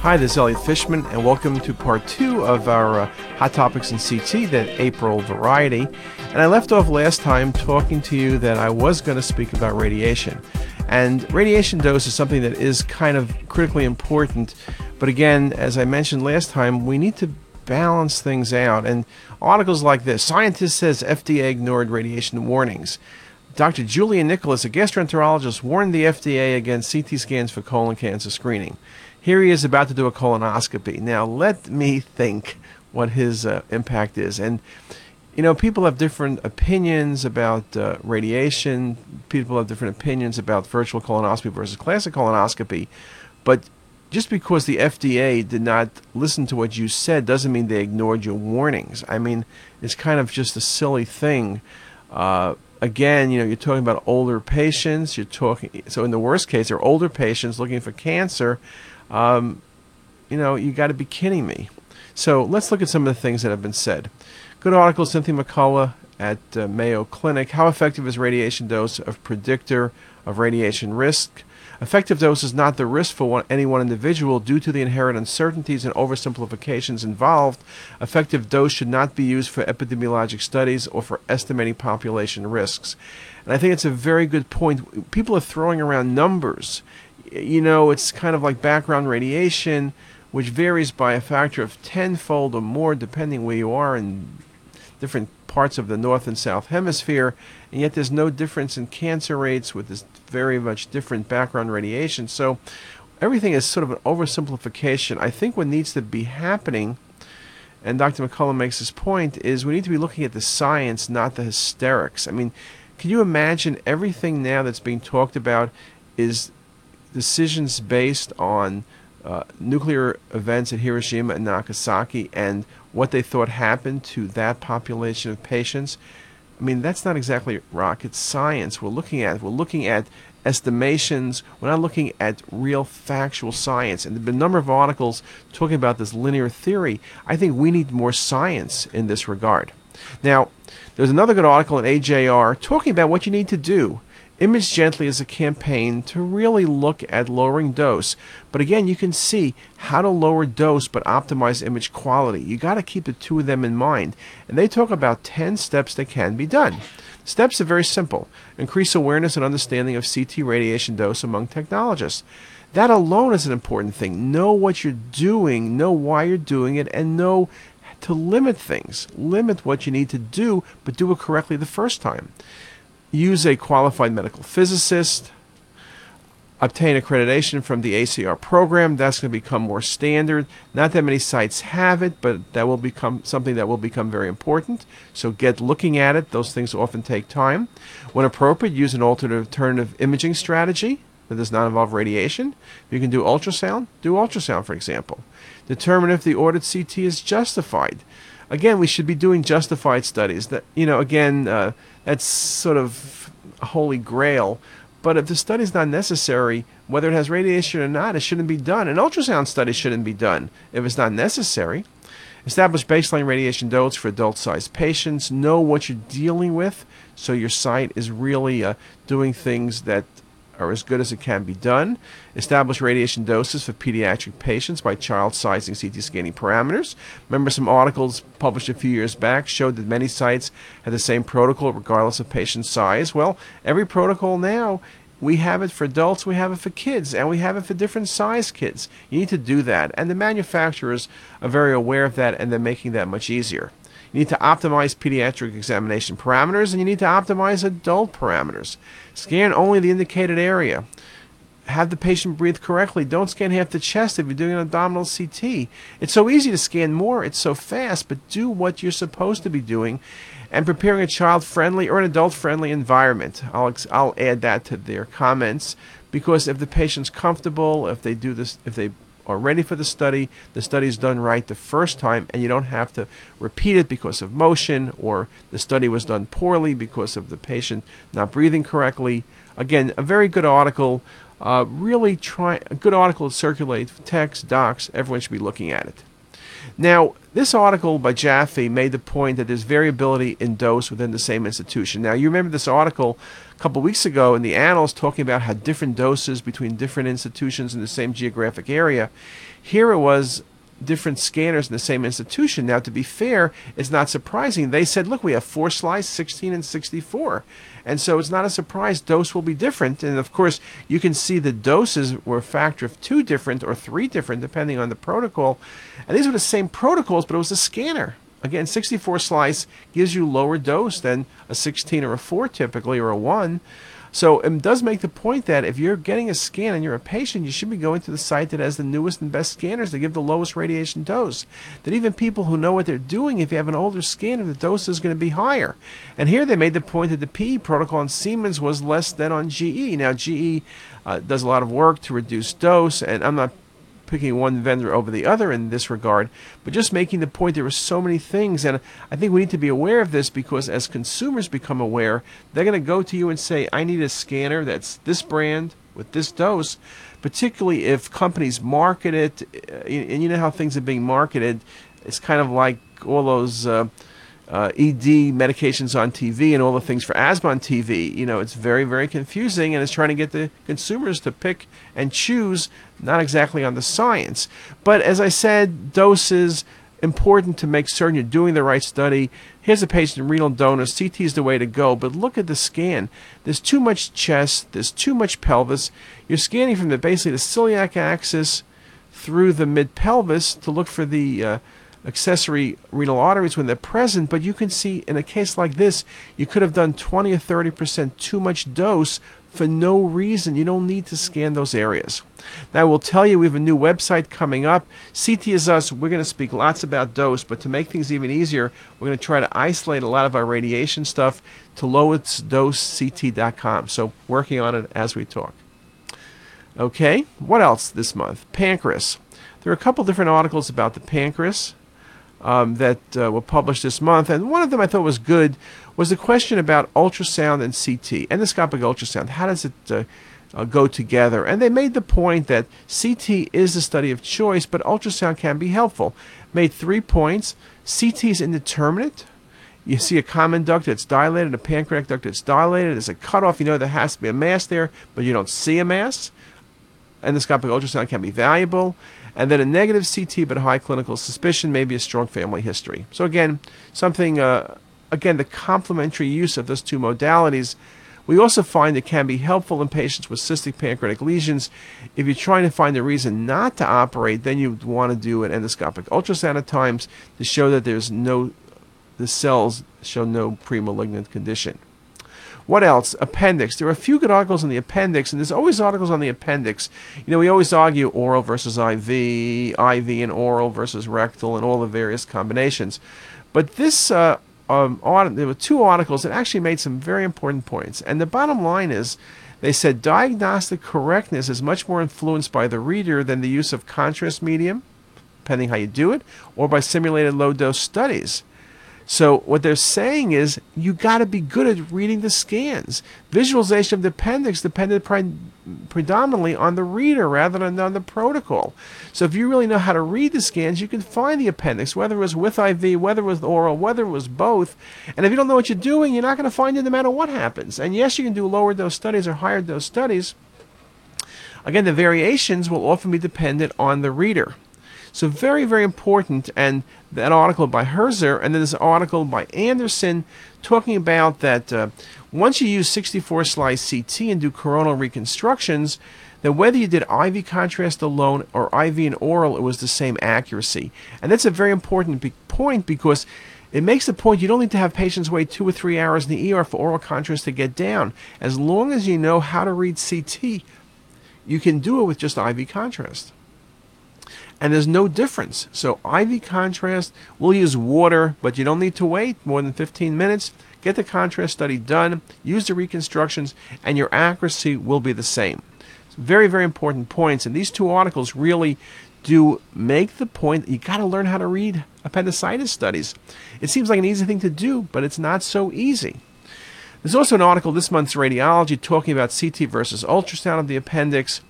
Hi, this is Elliot Fishman, and welcome to part two of our uh, Hot Topics in CT, that April variety. And I left off last time talking to you that I was going to speak about radiation. And radiation dose is something that is kind of critically important. But again, as I mentioned last time, we need to balance things out. And articles like this Scientist says FDA ignored radiation warnings. Dr. Julian Nicholas, a gastroenterologist, warned the FDA against CT scans for colon cancer screening. Here he is about to do a colonoscopy. Now, let me think what his uh, impact is. And, you know, people have different opinions about uh, radiation, people have different opinions about virtual colonoscopy versus classic colonoscopy. But just because the FDA did not listen to what you said doesn't mean they ignored your warnings. I mean, it's kind of just a silly thing. Uh, again, you know, you're talking about older patients. You're talking so in the worst case, they're older patients looking for cancer um, you know, you got to be kidding me. So let's look at some of the things that have been said. Good article, Cynthia McCollough at uh, Mayo Clinic. How effective is radiation dose of predictor of radiation risk? Effective dose is not the risk for one, any one individual due to the inherent uncertainties and oversimplifications involved. Effective dose should not be used for epidemiologic studies or for estimating population risks. And I think it's a very good point. People are throwing around numbers you know, it's kind of like background radiation, which varies by a factor of tenfold or more depending where you are in different parts of the north and south hemisphere, and yet there's no difference in cancer rates with this very much different background radiation. So everything is sort of an oversimplification. I think what needs to be happening, and Dr. McCollough makes this point, is we need to be looking at the science, not the hysterics. I mean, can you imagine everything now that's being talked about is decisions based on uh, nuclear events at Hiroshima and Nagasaki and what they thought happened to that population of patients. I mean, that's not exactly rocket science. We're looking at we're looking at estimations. We're not looking at real factual science. And there have been a number of articles talking about this linear theory. I think we need more science in this regard. Now, there's another good article in AJR talking about what you need to do Image Gently is a campaign to really look at lowering dose. But again, you can see how to lower dose but optimize image quality. You got to keep the two of them in mind. And they talk about 10 steps that can be done. Steps are very simple. Increase awareness and understanding of CT radiation dose among technologists. That alone is an important thing. Know what you're doing, know why you're doing it, and know to limit things. Limit what you need to do, but do it correctly the first time use a qualified medical physicist, obtain accreditation from the ACR program. That's going to become more standard. Not that many sites have it, but that will become something that will become very important. So get looking at it. Those things often take time. When appropriate, use an alternative, imaging strategy that does not involve radiation. If you can do ultrasound, do ultrasound, for example. Determine if the ordered CT is justified. Again, we should be doing justified studies. That you know, again, uh, that's sort of holy grail. But if the study is not necessary, whether it has radiation or not, it shouldn't be done. An ultrasound study shouldn't be done if it's not necessary. Establish baseline radiation dose for adult sized patients. Know what you're dealing with so your site is really uh, doing things that are as good as it can be done. Establish radiation doses for pediatric patients by child sizing CT scanning parameters. Remember, some articles published a few years back showed that many sites had the same protocol regardless of patient size. Well, every protocol now we have it for adults, we have it for kids, and we have it for different size kids. You need to do that. And the manufacturers are very aware of that and they're making that much easier. You need to optimize pediatric examination parameters and you need to optimize adult parameters. Scan only the indicated area. Have the patient breathe correctly. Don't scan half the chest if you're doing an abdominal CT. It's so easy to scan more, it's so fast, but do what you're supposed to be doing and preparing a child friendly or an adult friendly environment. I'll, I'll add that to their comments because if the patient's comfortable, if they do this, if they are ready for the study, the study is done right the first time, and you don't have to repeat it because of motion or the study was done poorly because of the patient not breathing correctly. Again, a very good article. Uh, really try a good article to circulate text, docs. Everyone should be looking at it. Now, this article by Jaffe made the point that there's variability in dose within the same institution. Now, you remember this article a couple weeks ago in the Annals talking about how different doses between different institutions in the same geographic area. Here it was different scanners in the same institution. Now, to be fair, it's not surprising. They said, look, we have four slice, 16 and 64. And so it's not a surprise dose will be different. And of course, you can see the doses were a factor of two different or three different, depending on the protocol. And these were the same protocols, but it was a scanner. Again, 64 slice gives you lower dose than a 16 or a 4 typically, or a 1. So it does make the point that if you're getting a scan and you're a patient, you should be going to the site that has the newest and best scanners that give the lowest radiation dose. That even people who know what they're doing, if you have an older scanner, the dose is going to be higher. And here they made the point that the PE protocol on Siemens was less than on GE. Now GE uh, does a lot of work to reduce dose, and I'm not picking one vendor over the other in this regard, but just making the point there are so many things. And I think we need to be aware of this because as consumers become aware, they're going to go to you and say, I need a scanner that's this brand with this dose, particularly if companies market it. Uh, and you know how things are being marketed. It's kind of like all those. Uh, uh, ED medications on TV and all the things for asthma on TV. You know, it's very, very confusing and it's trying to get the consumers to pick and choose, not exactly on the science. But as I said, doses, important to make certain you're doing the right study. Here's a patient renal donor. CT is the way to go. But look at the scan. There's too much chest. There's too much pelvis. You're scanning from the basically the celiac axis through the mid pelvis to look for the uh, accessory renal arteries when they're present, but you can see in a case like this, you could have done 20 or 30% too much dose for no reason. You don't need to scan those areas. Now, I will tell you we have a new website coming up. CTisus. We're going to speak lots about dose, but to make things even easier, we're going to try to isolate a lot of our radiation stuff to lowestdosect.com. So, working on it as we talk. Okay, what else this month? Pancreas. There are a couple different articles about the pancreas um, that uh, were published this month, and one of them I thought was good was the question about ultrasound and CT, endoscopic ultrasound. How does it uh, uh, go together? And they made the point that CT is the study of choice, but ultrasound can be helpful. Made three points. CT is indeterminate. You see a common duct that's dilated, a pancreatic duct that's dilated. There's a cutoff. You know there has to be a mass there, but you don't see a mass. Endoscopic ultrasound can be valuable and then a negative CT but high clinical suspicion may be a strong family history. So again, something, uh, again, the complementary use of those two modalities. We also find it can be helpful in patients with cystic pancreatic lesions. If you're trying to find a reason not to operate, then you want to do an endoscopic ultrasound at times to show that there's no, the cells show no premalignant condition. What else? Appendix. There are a few good articles on the appendix, and there's always articles on the appendix. You know, we always argue oral versus IV, IV and oral versus rectal, and all the various combinations. But this uh, um, there were two articles that actually made some very important points. And the bottom line is, they said diagnostic correctness is much more influenced by the reader than the use of contrast medium, depending how you do it, or by simulated low dose studies. So what they're saying is you got to be good at reading the scans. Visualization of the appendix depended pre- predominantly on the reader rather than on the protocol. So if you really know how to read the scans, you can find the appendix, whether it was with IV, whether it was oral, whether it was both. And if you don't know what you're doing, you're not going to find it no matter what happens. And yes, you can do lower dose studies or higher dose studies. Again, the variations will often be dependent on the reader. So very, very important. And that article by Herzer, and then this article by Anderson talking about that uh, once you use 64 slice CT and do coronal reconstructions, that whether you did IV contrast alone or IV and oral, it was the same accuracy. And that's a very important be- point because it makes the point you don't need to have patients wait two or three hours in the ER for oral contrast to get down. As long as you know how to read CT, you can do it with just IV contrast and there's no difference. So IV contrast, we'll use water, but you don't need to wait more than 15 minutes. Get the contrast study done, use the reconstructions, and your accuracy will be the same. Very, very important points, and these two articles really do make the point that you got to learn how to read appendicitis studies. It seems like an easy thing to do, but it's not so easy. There's also an article this month's Radiology talking about CT versus ultrasound of the appendix.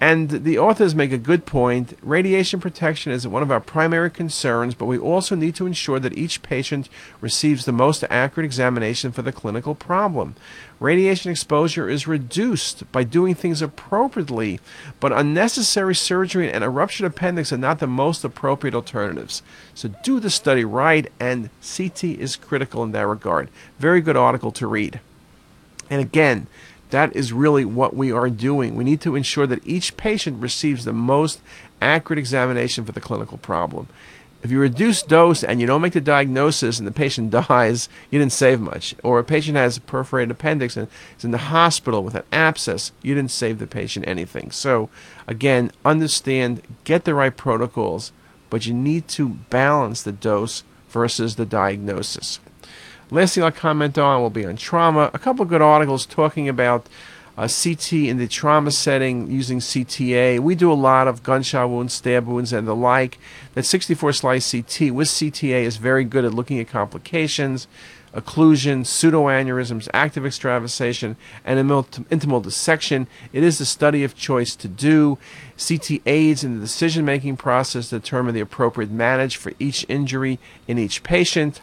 And the authors make a good point. Radiation protection is one of our primary concerns, but we also need to ensure that each patient receives the most accurate examination for the clinical problem. Radiation exposure is reduced by doing things appropriately, but unnecessary surgery and a ruptured appendix are not the most appropriate alternatives. So do the study right, and CT is critical in that regard. Very good article to read. And again, that is really what we are doing. We need to ensure that each patient receives the most accurate examination for the clinical problem. If you reduce dose and you don't make the diagnosis and the patient dies, you didn't save much. Or a patient has a perforated appendix and is in the hospital with an abscess, you didn't save the patient anything. So, again, understand, get the right protocols, but you need to balance the dose versus the diagnosis. Last thing I'll comment on will be on trauma. A couple good articles talking about uh, CT in the trauma setting using CTA. We do a lot of gunshot wounds, stab wounds, and the like. That 64 slice CT with CTA is very good at looking at complications, occlusion, pseudoaneurysms, active extravasation, and intimal dissection. It is the study of choice to do. CT aids in the decision making process to determine the appropriate manage for each injury in each patient.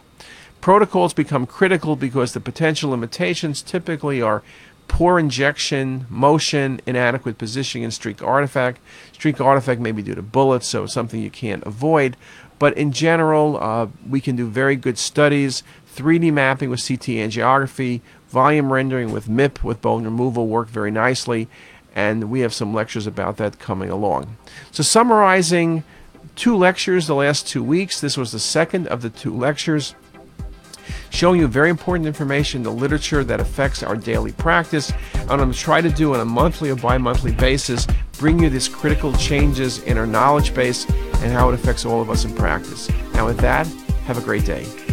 Protocols become critical because the potential limitations typically are poor injection, motion, inadequate positioning, and streak artifact. Streak artifact may be due to bullets, so it's something you can't avoid. But in general, uh, we can do very good studies. 3D mapping with CT angiography, volume rendering with MIP with bone removal work very nicely, and we have some lectures about that coming along. So, summarizing two lectures the last two weeks, this was the second of the two lectures showing you very important information, the literature that affects our daily practice. And I'm going to try to do on a monthly or bi monthly basis, bring you these critical changes in our knowledge base and how it affects all of us in practice. Now, with that, have a great day.